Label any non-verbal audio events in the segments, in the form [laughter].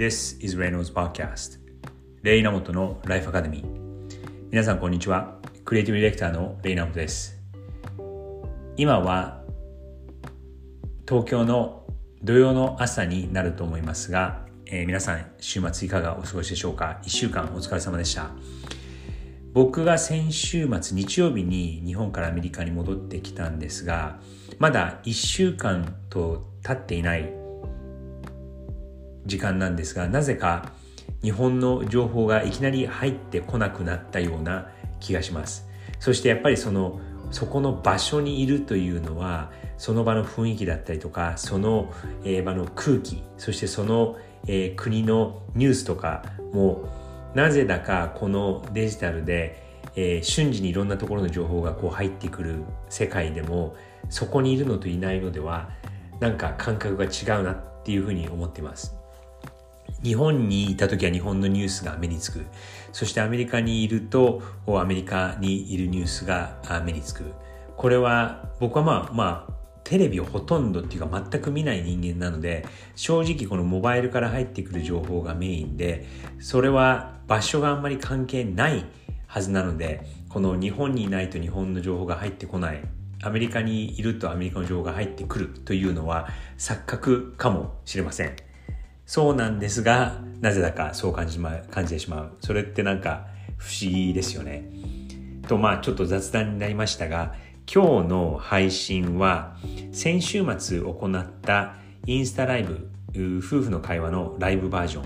This is Reynolds Podcast. レイナモトのライフアカデミー皆さんこんにちは。クリエイティブディレクターのレイナモトです。今は東京の土曜の朝になると思いますが、えー、皆さん週末いかがお過ごしでしょうか？1週間お疲れ様でした。僕が先週末日曜日に日本からアメリカに戻ってきたんですがまだ1週間と経っていない時間なんですがなぜか日本の情報がいきなり入ってこなくなったような気がしますそしてやっぱりそのそこの場所にいるというのはその場の雰囲気だったりとかその、場の空気そしてその、国のニュースとかもなぜだかこのデジタルで、え、瞬時にいろんなところの情報がこう入ってくる世界でもそこにいるのといないのではなんか感覚が違うなっていうふうに思ってます。日本にいた時は日本のニュースが目につく。そしてアメリカにいるとアメリカにいるニュースが目につく。これは僕はまあまあテレビをほとんどっていうか全く見ない人間なので正直このモバイルから入ってくる情報がメインでそれは場所があんまり関係ないはずなのでこの日本にいないと日本の情報が入ってこないアメリカにいるとアメリカの情報が入ってくるというのは錯覚かもしれませんそうなんですがなぜだかそう感じ,、ま、感じてしまうそれってなんか不思議ですよねとまあちょっと雑談になりましたが今日の配信は先週末行ったインスタライブ夫婦の会話のライブバージョン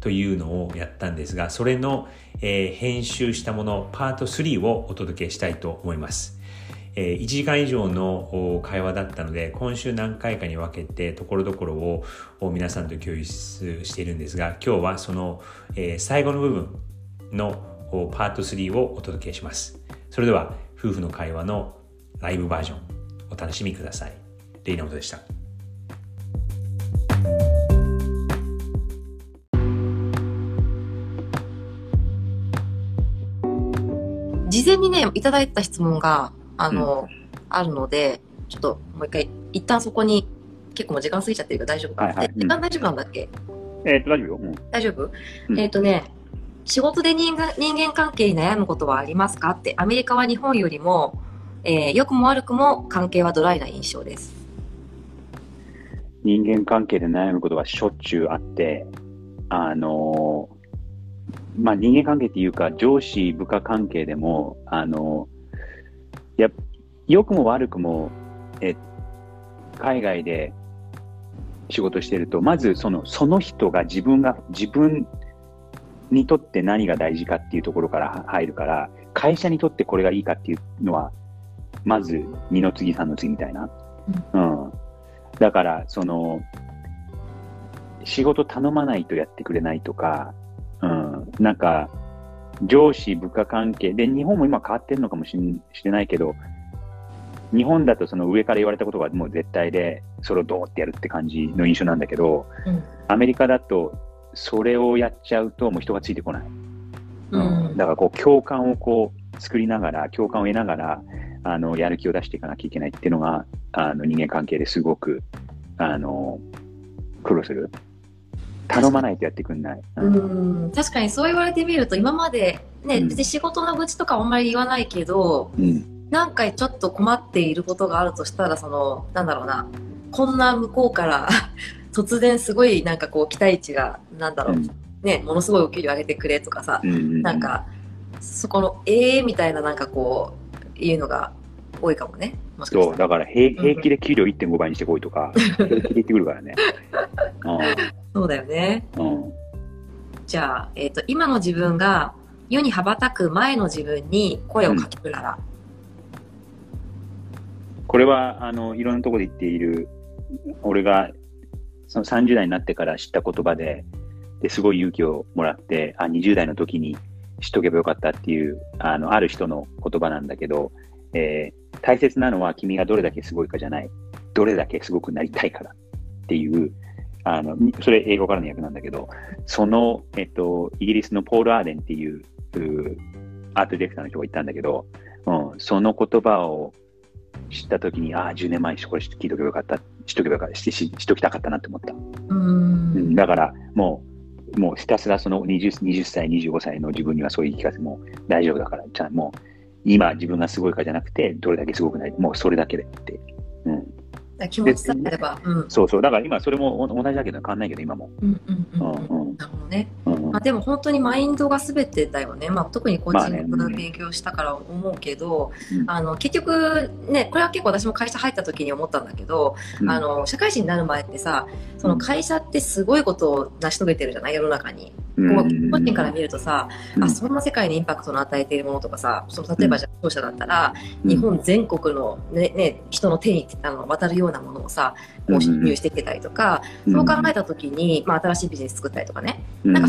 というのをやったんですが、それの、えー、編集したもの、パート3をお届けしたいと思います。え、1時間以上の会話だったので、今週何回かに分けて、ところどころを皆さんと共有しているんですが、今日はその、最後の部分のパート3をお届けします。それでは、夫婦の会話のライブバージョン、お楽しみください。レイナでした。事前にね、いただいた質問が、あの、うん、あるので、ちょっともう一回、一旦そこに、結構もう時間過ぎちゃってるから大丈夫か、はいはい、時間大丈夫なんだっけ、えっ、と、大丈夫よ。うん、大丈夫、うん、えっ、とね、仕事で人間人間関係に悩むことはありますか？って、アメリカは日本よりも、えー、良くも悪くも関係はドライな印象です。人間関係で悩むことはしょっちゅうあって、あのまあ、人間関係っていうか、上司、部下関係でも、あの、や、良くも悪くも、え、海外で仕事してると、まずその、その人が自分が、自分にとって何が大事かっていうところから入るから、会社にとってこれがいいかっていうのは、まず、二の次、三の次みたいな。うん。うん、だから、その、仕事頼まないとやってくれないとか、うん、なんか、上司、部下関係で、日本も今変わってるのかもしれないけど、日本だとその上から言われたことがもう絶対で、それをどうってやるって感じの印象なんだけど、うん、アメリカだと、それをやっちゃうともう人がついてこない。うん、うん、だからこう共感をこう作りながら、共感を得ながら、あの、やる気を出していかなきゃいけないっていうのが、あの、人間関係ですごく、あの、苦労する。頼まないとやってくんない。うん、確かにそう言われてみると、今までね、別に仕事の愚痴とかあんまり言わないけど、うん、なんかちょっと困っていることがあるとしたら、その、なんだろうな、こんな向こうから [laughs] 突然すごいなんかこう期待値が、なんだろう、うん、ね、ものすごいお給料上げてくれとかさ、うんうん、なんか、そこの、ええー、みたいななんかこう、いうのが多いかもね。もそう、だから平平気で給料1.5倍にしてこいとか、平気で言ってくるからね。[laughs] そうだよね。うん、じゃあ、えっ、ー、と、今の自分が世に羽ばたく前の自分に声をかけるなら、うん、これは、あの、いろんなところで言っている、俺がその30代になってから知った言葉で、ですごい勇気をもらって、あ、20代の時に知っとけばよかったっていう、あの、ある人の言葉なんだけど、えー、大切なのは君がどれだけすごいかじゃない、どれだけすごくなりたいからっていう、あの、それ英語からの訳なんだけど、その、えっと、イギリスのポール・アーデンっていうアートディレクターの人が言ったんだけど、うん、その言葉を知ったときに、ああ、10年前にこれ聞いとけばよかった、知っとけばよかった、しししときたかったなって思った。うん、だから、もう、もうひたすらその 20, 20歳、25歳の自分にはそういう言い聞かせも大丈夫だから、じゃあもう今自分がすごいかじゃなくて、どれだけすごくない、もうそれだけでって。うん。気持ちさえあれば、うん、そうそう、だから今それも同じだけど変わんないけど、今も。うんうんうん、うん、なるほどね。まあ、でも本当にマインドがすべてだよね、まあ、特にコーチングの勉強したから思うけど、まあね、あの結局ねこれは結構私も会社入った時に思ったんだけど、うん、あの社会人になる前ってさその会社ってすごいことを成し遂げてるじゃない世の中に。こう個人から見るとさ、うん、あそんな世界にインパクトの与えているものとかさその例えばじゃ当社だったら、日本全国のね、ね人の手にあの渡るようなものをさこう輸入していけたりとか、そう考えた時に、まあ、新しいビジネス作ったりとかね、なんか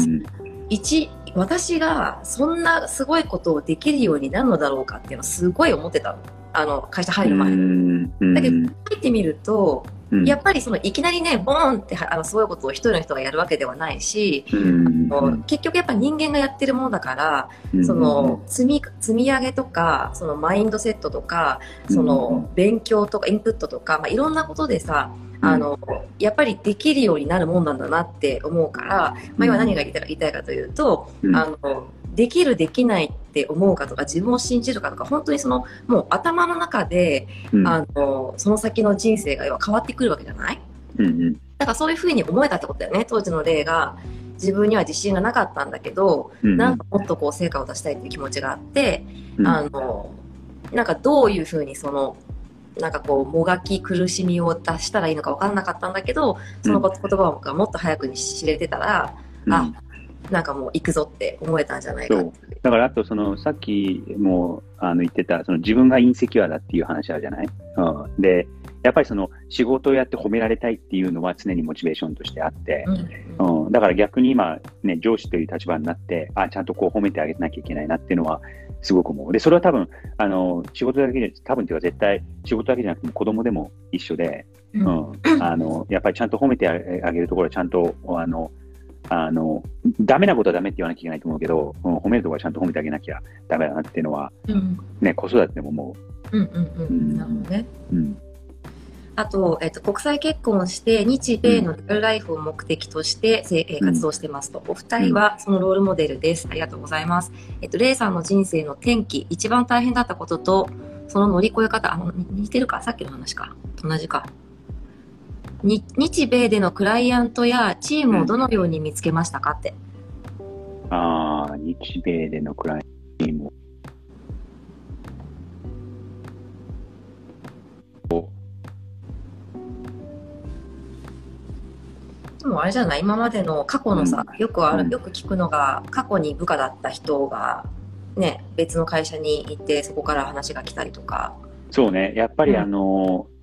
一私がそんなすごいことをできるようになるのだろうかっていうのはすごい思ってたの。あの会社入る前。だけど入ってみると、うん、やっぱりそのいきなりねボーンってあのすごいことを一人の人がやるわけではないし、うん、結局やっぱ人間がやってるものだから、うん、その積み積み上げとかそのマインドセットとかその勉強とかインプットとか、まあ、いろんなことでさあの、やっぱりできるようになるもんなんだなって思うから、まあ、今何が言いたいか言いたいかというと、あの、できるできないって思うかとか自分を信じるかとか本当にそのもう頭の中で、あのその先の人生が変わってくるわけじゃない、うんうん、だからそういうふうに思えたってことだよね当時の例が。自分には自信がなかったんだけど、うんうん、なんかもっとこう成果を出したいっていう気持ちがあって、うん、あのなんかどういうふうにそのなんかこうもがき苦しみを出したらいいのか分かんなかったんだけどその言葉がもっと早くに知れてたら、うん、あなんかもう行くぞって思えたんじゃないかだからあとそのさっきもあの言ってたその自分がインセキュアだっていう話あるじゃない、うん、でやっぱりその仕事をやって褒められたいっていうのは常にモチベーションとしてあって、うん、うん、だから逆に今、ね、上司という立場になってあちゃんとこう褒めてあげなきゃいけないなっていうのはすごく思う。で、それは多分、あの、仕事だけで、多分っていうか絶対、仕事だけじゃなくても子供でも一緒で、うん、あの、やっぱりちゃんと褒めてあげるところはちゃんと、あの、あの、ダメなことはダメって言わなきゃいけないと思うけど、うん、褒めるところはちゃんと褒めてあげなきゃダメだなっていうのは、うん、ね、子育てでも思う。うんうんうん。うん、なるほどね。うんあと、えっと、国際結婚して日米のリアルライフを目的として、うん、活動してますと。お二人はそのロールモデルです。ありがとうございます。えっと、レイさんの人生の転機、一番大変だったことと、その乗り越え方、あの、似てるか？さっきの話か。同じか。に日米でのクライアントやチームをどのように見つけましたかって。ああ、日米でのクライアントチームもあれじゃない今までの過去のさ、うん、よくある、よく聞くのが、過去に部下だった人が、ね、別の会社に行って、そこから話が来たりとか。そうね、やっぱりあの、うん、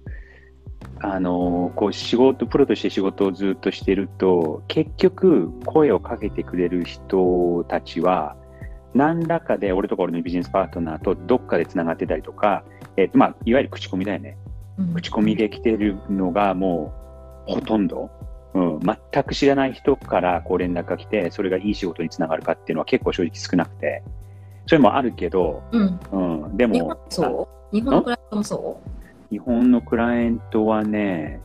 あの、こう仕事、プロとして仕事をずっとしてると、結局、声をかけてくれる人たちは、何らかで俺とか俺のビジネスパートナーとどっかでつながってたりとか、えーまあ、いわゆる口コミだよね。口コミで来てるのがもうほとんど。うん、全く知らない人からこう連絡が来て、それがいい仕事につながるかっていうのは結構正直少なくて、それもあるけど、うん、うん、でも、そう？日本のクライアントもそう？日本のクライアントはね、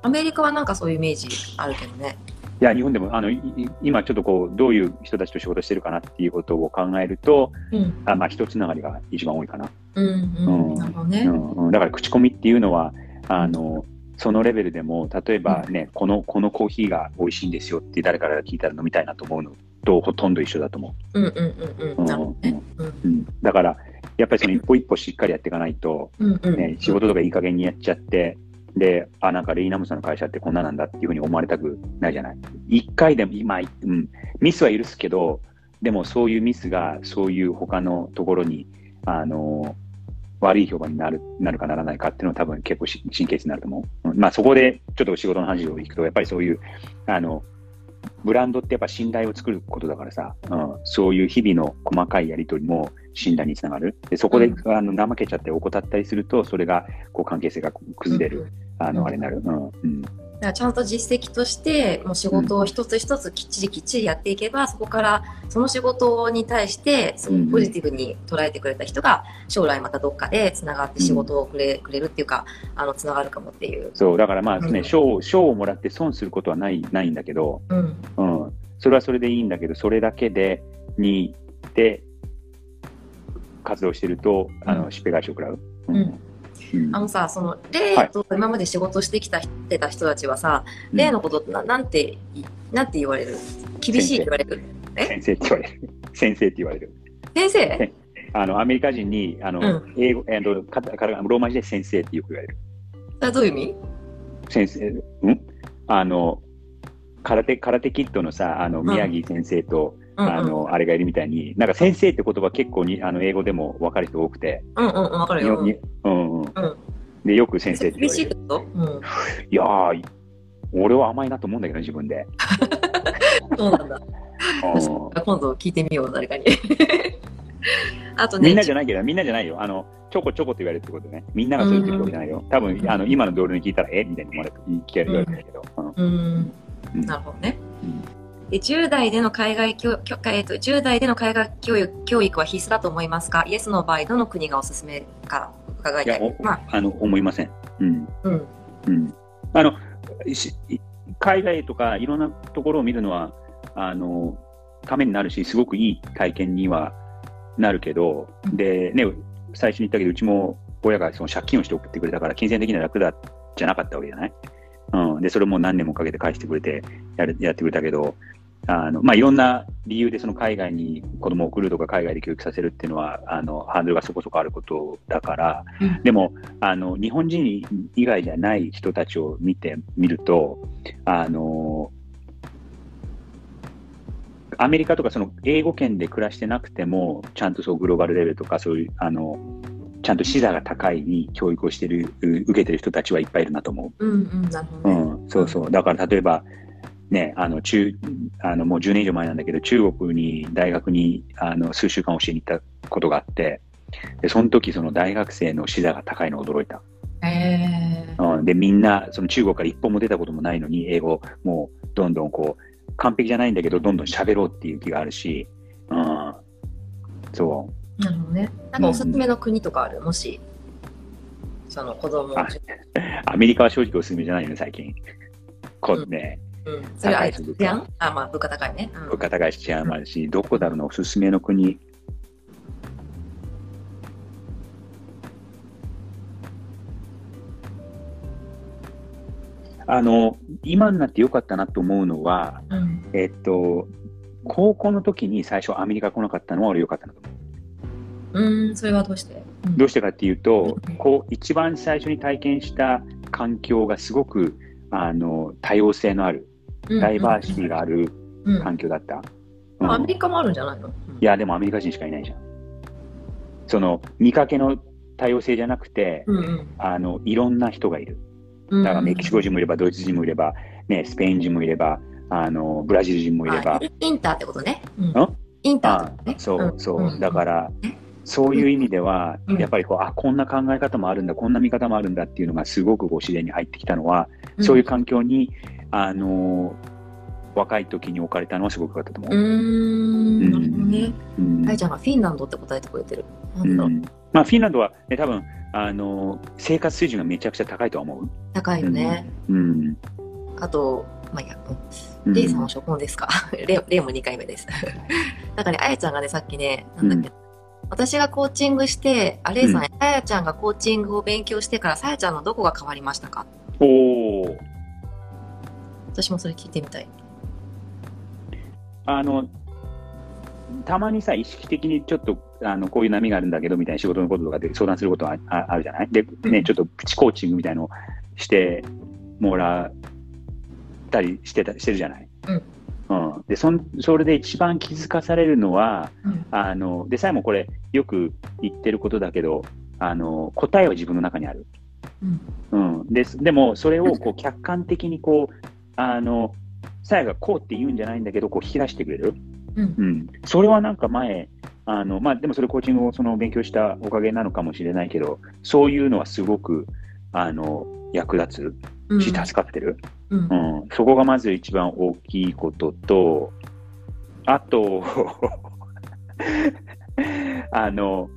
アメリカはなんかそういうイメージあるけどね。いや、日本でも、あの、今ちょっとこう、どういう人たちと仕事してるかなっていうことを考えると、うん、あまあ、人つながりが一番多いかな。うん、うん、なるほどね、うん。だから、口コミっていうのは、あの、そのレベルでも、例えばね、うん、この、このコーヒーが美味しいんですよって誰から聞いたら飲みたいなと思うのとほとんど一緒だと思う。うんうんうんうん。だから、やっぱりその一歩一歩しっかりやっていかないと、ね、仕事とかいい加減にやっちゃって、で、あ、なんかレイナムさんの会社ってこんななんだっていうふうに思われたくないじゃない。一回でも、今、うん、ミスは許すけど、でもそういうミスがそういう他のところに、あの、悪い評判になるなるかならないかっていうのは多分結構神経質になると思う。うん、まあそこでちょっと仕事の話をいくと、やっぱりそういう、あの、ブランドってやっぱ信頼を作ることだからさ、うん、そういう日々の細かいやり取りも信頼につながる。でそこで、うん、あの怠けちゃって怠ったりすると、それがこう関係性が崩れる、あの、あれになる。うん。うんだからちゃんと実績としてもう仕事を一つ一つきっちりきっちりやっていけば、うん、そこからその仕事に対してそのポジティブに捉えてくれた人が将来またどっかでつながって仕事をくれ,、くれるっていうかあのつながるかもっていう。そうだからまあね賞、うん、賞をもらって損することはないないんだけど、うん、うん、それはそれでいいんだけど、それだけで、に、で、活動してると、あの、しっぺ返しを食らう。うん。うん、あのさ、その、例と今まで仕事してきた、てた人たちはさ、例のことな、なんて、なんて言われる？厳しいって言われる？[laughs] 先生って言われる。先生って言われる。先生？あの、アメリカ人に、あの、うん、英語、えー、かかローマ字で先生ってよく言われる。それどういう意味？先生、うん？あの、空手、空手キットのさ、あの、宮城先生と、うん、あの、うん。うん、あれがいるみたいに、なんか先生って言葉結構に、あの、英語でも分かる人多くて。うんうん、分かるよ。うんうん。で、よく先生って言われる。うん、いやー、俺は甘いなと思うんだけど、自分で。そうなんだ。今度聞いてみよう、誰かに。[laughs] あとね。みんなじゃないけど、みんなじゃないよ。あの、ちょこちょこって言われるってことね。みんながそう言ってるわけじゃないよ。多分、あの、今の同僚に聞いたら、え？みたいに言われ言われるけど。うん。なるほどね。で10代での海外教育、えっと、10代での海外教育教育は必須だと思いますか？イエスの場合、どの国がおすすめか伺いたい。いまあ、あの、思いません。うん。うん。うん。あの、海外とかいろんなところを見るのは、あの、ためになるし、すごくいい体験にはなるけど、で、ね、最初に言ったけど、うちも親がその借金をして送ってくれたから、金銭的には楽だじゃなかったわけじゃない？うん。で、それも何年もかけて返してくれてやるやってくれたけど、あの、まあ、いろんな理由でその海外に子供を送るとか海外で教育させるっていうのは、あの、ハードルがそこそこあることだから、うん、でも、あの、日本人以外じゃない人たちを見てみると、あの、アメリカとかその英語圏で暮らしてなくても、ちゃんとそうグローバルレベルとかそういう、あの、ちゃんと視座が高いに教育をしてる、受けてる人たちはいっぱいいるなと思う。うんうん、なるほど、ね、うん、そうそう。だから例えば、ね、あの、中、あの、もう10年以上前なんだけど、中国に、大学に、あの、数週間教えに行ったことがあって、で、その時、その大学生の視座が高いの驚いた。へうん、で、みんな、その中国から一歩も出たこともないのに、英語、もう、どんどんこう、完璧じゃないんだけど、どんどん喋ろうっていう気があるし、うん、そう。なるほどね。なんかおすすめの国とかある、うん、もし、その子供あアメリカは正直おすすめじゃないよね、最近。こうね。うん、それは治安あ、まあ、物価高いね。うん、物価高いし、治安もあるし、どこだろうな、おすすめの国。あの、今になってよかったなと思うのは、うん、えっと、高校の時に最初アメリカ来なかったのは俺よかったなと思う。うん、それはどうして、うん、どうしてかっていうと、こう、一番最初に体験した環境がすごく、あの、多様性のある、ダイバーシティがある環境だった。アメリカもあるんじゃないの、いや、でもアメリカ人しかいないじゃん。その、見かけの多様性じゃなくて、うんうん、あの、いろんな人がいる。だからメキシコ人もいれば、ドイツ人もいれば、ね、スペイン人もいれば、あのブラジル人もいれば。インターってことね。うん、インター、ね、そう、そう。だから、そういう意味では、やっぱりこう、あ、こんな考え方もあるんだ、こんな見方もあるんだっていうのがすごくこう自然に入ってきたのは、そういう環境に、あの若い時に置かれたのはすごく良かったと思う。うん、なるほどね。あいちゃんがフィンランドって答えてくれてる。なん。まあ、フィンランドは、ね、多分あの生活水準がめちゃくちゃ高いとは思う。高いよね。うん。うん、あと、まあ、いや、レイさんは初婚ですか？[laughs] レイも2回目です。[laughs] なんかね、あやちゃんがね、さっきね、なんだっけ、うん、私がコーチングして、あ、レイさん、あやちゃんがコーチングを勉強してから、さやちゃんのどこが変わりましたか？私もそれ聞いてみたい。あの、たまにさ、意識的にちょっとあのこういう波があるんだけどみたいな仕事のこととかで相談することはああるじゃない？で、ね、ちょっとプチコーチングみたいのをしてもらったりしてたしてるじゃない？うん。うん、でそんそれで一番気づかされるのは、うん、あのでさえもこれよく言ってることだけどあの答えは自分の中にある。うん、うん、ででもそれをこう客観的にこうあのさえがこうって言うんじゃないんだけどこう引き出してくれる？うん、うん、それはなんか前あのまあ、でもそれコーチングをその勉強したおかげなのかもしれないけど、そういうのはすごくあの役立つ？し、助かってる、うん、うん、そこがまず一番大きいことと、あと [laughs] あの、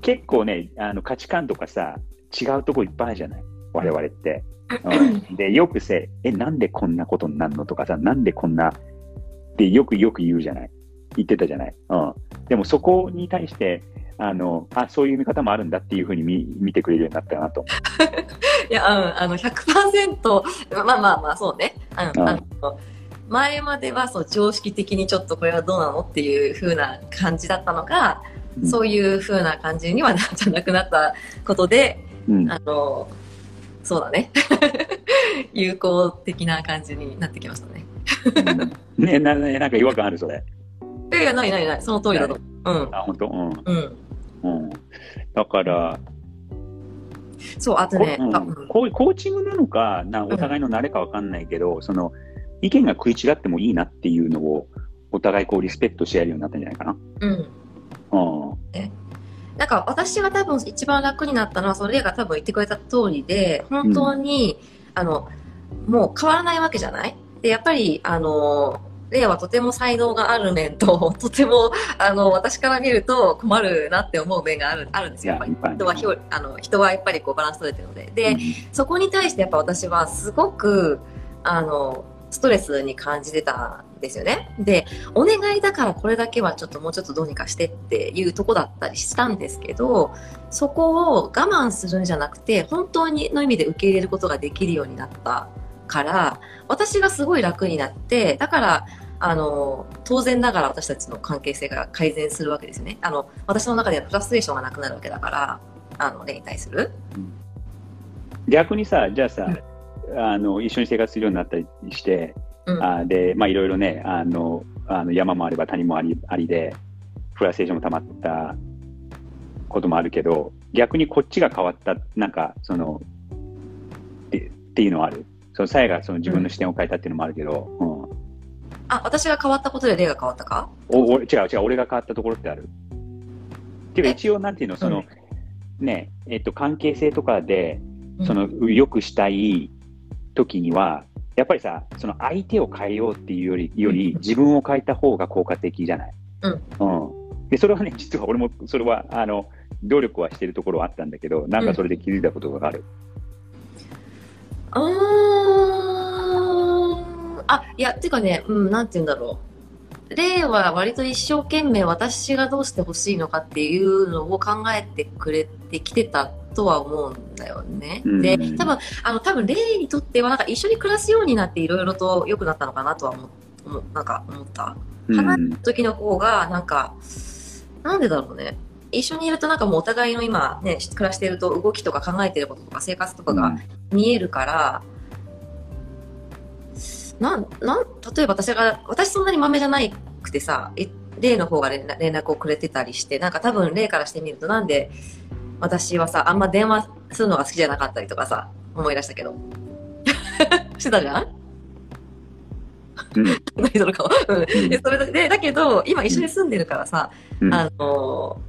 結構ね、あの価値観とかさ、違うとこいっぱいあるじゃない、我々って。[clears throat] うん、で、よくせ、え、なんでこんなことになるのとかさ、なんでこんなってよくよく言うじゃない。言ってたじゃない。うん。でもそこに対して、あの、あ、そういう見方もあるんだっていうふうに見見てくれるようになったなと。[laughs] いや、うん、あの、100%、まあまあまあ、そうね。うん、あの前まではそう常識的にちょっとこれはどうなのっていう風な感じだったのが、うん、そういう風な感じにはなじゃなくなったことで、うん、あの、そうだね。[laughs] 有効的な感じになってきましたね。ねな、なんか違和感ある、それ。いやいや、ないないない。その通りだと。うん。あ、本当？うん。うんうん。だから、そう、あとね、うん、コーチングなのかな、お互いの慣れかわかんないけど、うん、その、意見が食い違ってもいいなっていうのを、お互いこうリスペクトし合えるようになったんじゃないかな。うん。うん。えなんか私が多分一番楽になったのは、それが多分言ってくれた通りで、本当に、うん、あの、もう変わらないわけじゃない？で、やっぱり、あの、レイはとても才能がある面と、[laughs] とても、あの、私から見ると困るなって思う面がある、あるんですよ。やっぱり人はひょ、あの、人はやっぱりこうバランス取れてるので。で、うん、そこに対してやっぱ私はすごく、あの、ストレスに感じてたんですよね。で、お願いだからこれだけはちょっともうちょっとどうにかしてっていうとこだったりしたんですけど、そこを我慢するんじゃなくて、本当にの意味で受け入れることができるようになったから、私がすごい楽になって、だから、あの、当然ながら私たちの関係性が改善するわけですよね。あの、私の中ではフラストレーションがなくなるわけだから、あの、例に対する。逆にさ、じゃあさ、うん、あの、一緒に生活するようになったりして、うん、あで、まあいろいろね、あの、あの山もあれば谷もありありで、フラストレーションも溜まったこともあるけど、逆にこっちが変わった、なんか、その、ってっていうのはある。その、さやがその自分の視点を変えたっていうのもあるけど、うん。あ、私が変わったことで例が変わったか？おお違う違う、俺が変わったところってある。っていうか一応なんていうの、その、うん、ね、えっと、関係性とかで、その、よくしたい時には、やっぱりさ、その相手を変えようっていうより、より自分を変えた方が効果的じゃない？うん。うん。で、それはね、[laughs] 実は俺も、それは、あの、努力はしてるところはあったんだけど、なんかそれで気づいたことがある。うん、ああ、いや、てかね、うん、なんて言うんだろう。例は割と一生懸命私がどうしてほしいのかっていうのを考えてくれてきてたとは思うんだよね。で、多分、あの、多分、例にとっては、なんか一緒に暮らすようになっていろいろと良くなったのかなとは思、思なんか思った。離れた時の方が、なんか、なんでだろうね。一緒にいるとなんかもうお互いの今ね、暮らしていると動きとか考えてることとか生活とかが見えるから、なん、なん、例えば私が、私そんなに豆じゃないくてさ、例の方が連絡をくれてたりして、なんか多分例からしてみるとなんで私はさ、あんま電話するのが好きじゃなかったりとかさ、思い出したけど。[laughs] してたじゃん？うん、[laughs] 何その顔。うん。で、それで、だけど、今一緒に住んでるからさ、うん、あの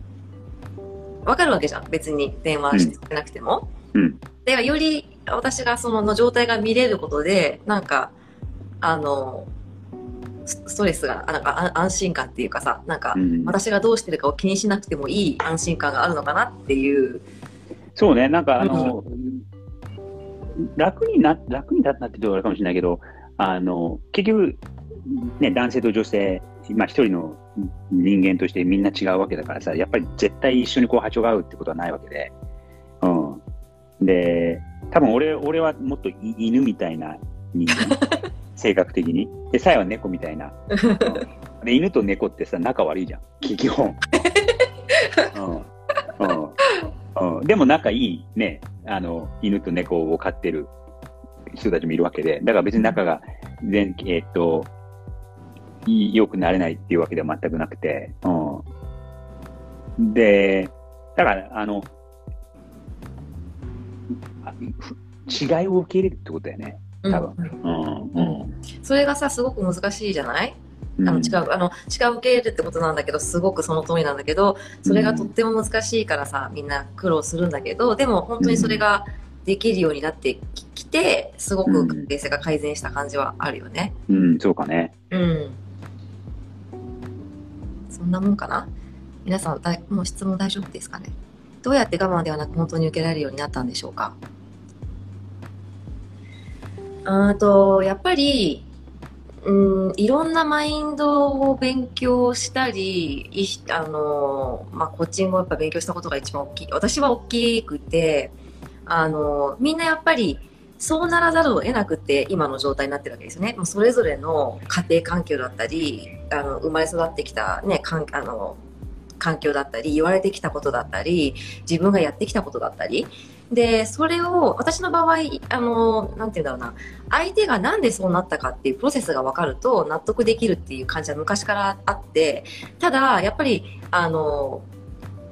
ー、わかるわけじゃん。別に電話してなくても。うん。で、より私がその状態が見れることで、なんか、あの、ストレスが、なんか安心感っていうかさ、なんか、私がどうしてるかを気にしなくてもいい安心感があるのかなっていう。そうね、なんかあの、楽にな、楽になったって言うとあるかもしれないけど、あの、結局、ね、男性と女性、まあ一人の人間としてみんな違うわけだからさ、やっぱり絶対一緒にこう波長が合うってことはないわけで、うん。で、多分俺、俺はもっと犬みたいな人間。[laughs] 性格的に。で、さえは猫みたいな。[laughs] で、犬と猫ってさ、仲悪いじゃん。基本。うんうんうん、でも仲いいね、あの、犬と猫を飼ってる人たちもいるわけで、だから別に仲が全、えー、っと、良くなれないっていうわけでは全くなくて、うん。で、だから、あの、違いを受け入れるってことだよね。多分。うん。うん。それがさ、すごく難しいじゃない？あの違う、あの、違う受け入れるってことなんだけど、すごくその通りなんだけど、それがとっても難しいからさ、みんな苦労するんだけど、でも本当にそれができるようになってきて、すごく関係性が改善した感じはあるよね。うん、そうかね。うん。そんなもんかな？皆さんだもう質問大丈夫ですかね？どうやって我慢ではなく本当に受けられるようになったんでしょうか？あと、やっぱり、うん、いろんなマインドを勉強したり、いあの、まあ、コーチングをやっぱ勉強したことが一番大きい。私は大きくて、あの、みんなやっぱり、そうならざるを得なくて今の状態になってるわけですよね。もうそれぞれの家庭環境だったり、あの、生まれ育ってきたね、かんあの、環境だったり、言われてきたことだったり、自分がやってきたことだったり。で、それを、私の場合、あの、なんて言うんだろうな、相手がなんでそうなったかっていうプロセスが分かると納得できるっていう感じは昔からあって、ただ、やっぱり、あの、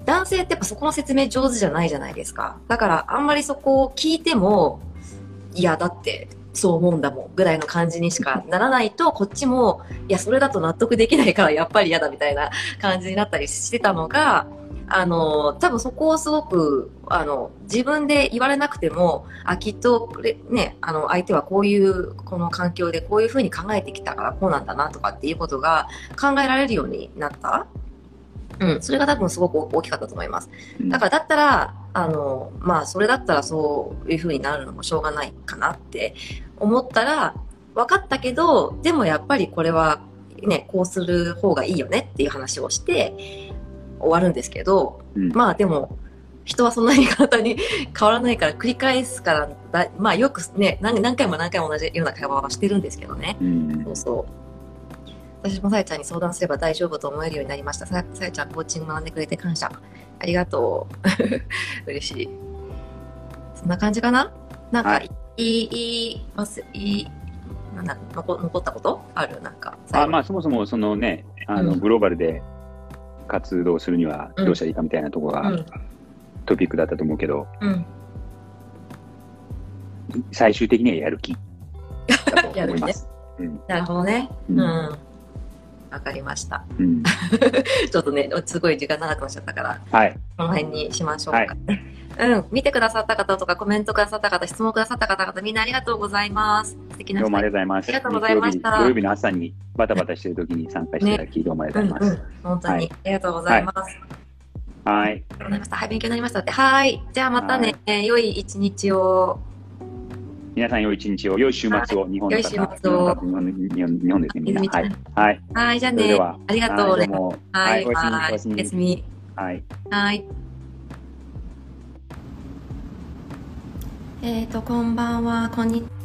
男性ってやっぱそこの説明上手じゃないじゃないですか。だからあんまりそこを聞いても、いや、だってそう思うんだもんぐらいの感じにしかならないと、こっちも、いや、それだと納得できないからやっぱり嫌だみたいな感じになったりしてたのが、あの、多分そこをすごく、あの、自分で言われなくても、あ、きっと、ね、あの、相手はこういう、この環境でこういうふうに考えてきたからこうなんだなとかっていうことが考えられるようになった。うん、それが多分すごく大きかったと思います。だからだったら、あの、まあ、それだったらそういうふうになるのもしょうがないかなって思ったら、分かったけど、でもやっぱりこれはね、こうする方がいいよねっていう話をして終わるんですけど、うん、まあでも、人はそんなに簡単に [laughs] 変わらないから繰り返すからだ、まあよくね何、何回も何回も同じような会話はしてるんですけどね。うん、そうそう。私もさやちゃんに相談すれば大丈夫と思えるようになりました。さやちゃん、コーチング学んでくれて感謝。ありがとう。[laughs] 嬉しい。そんな感じかな？なんか、はい、いい、ます？いい、なんだ残残ったこと？ある？なんか。あまあ、そもそも、そのね、あの、うん、グローバルで活動するにはどうしたらいいかみたいなところが、うん、トピックだったと思うけど、うん、最終的にはやる気だと思います。[laughs] ね、なるほどね。うん。わかりました。うん、[laughs] ちょっとね、すごい時間長くなっちゃったから、はい、この辺にしましょうか、はい、うん、見てくださった方とか、コメントくださった方、質問くださった方々、みんなありがとうございます。素敵などうもありがとうございます。ありがとうございました。土曜日の朝にバタバタしてる時に参加していただき、ね、どうもありがとうございます。うんうん、本当に、はい、ありがとうございます。はい。はい、勉強になりましたって。はい。じゃあまたね、良い一日を。皆さん良い一日を、良い週末を、日本の方、日本日本ですね、みんな。はい。はい。はい、じゃあね。ありがとう。はい、はい、おやすみ。はい。はい。えっ、と、こんばんは、こんにちは。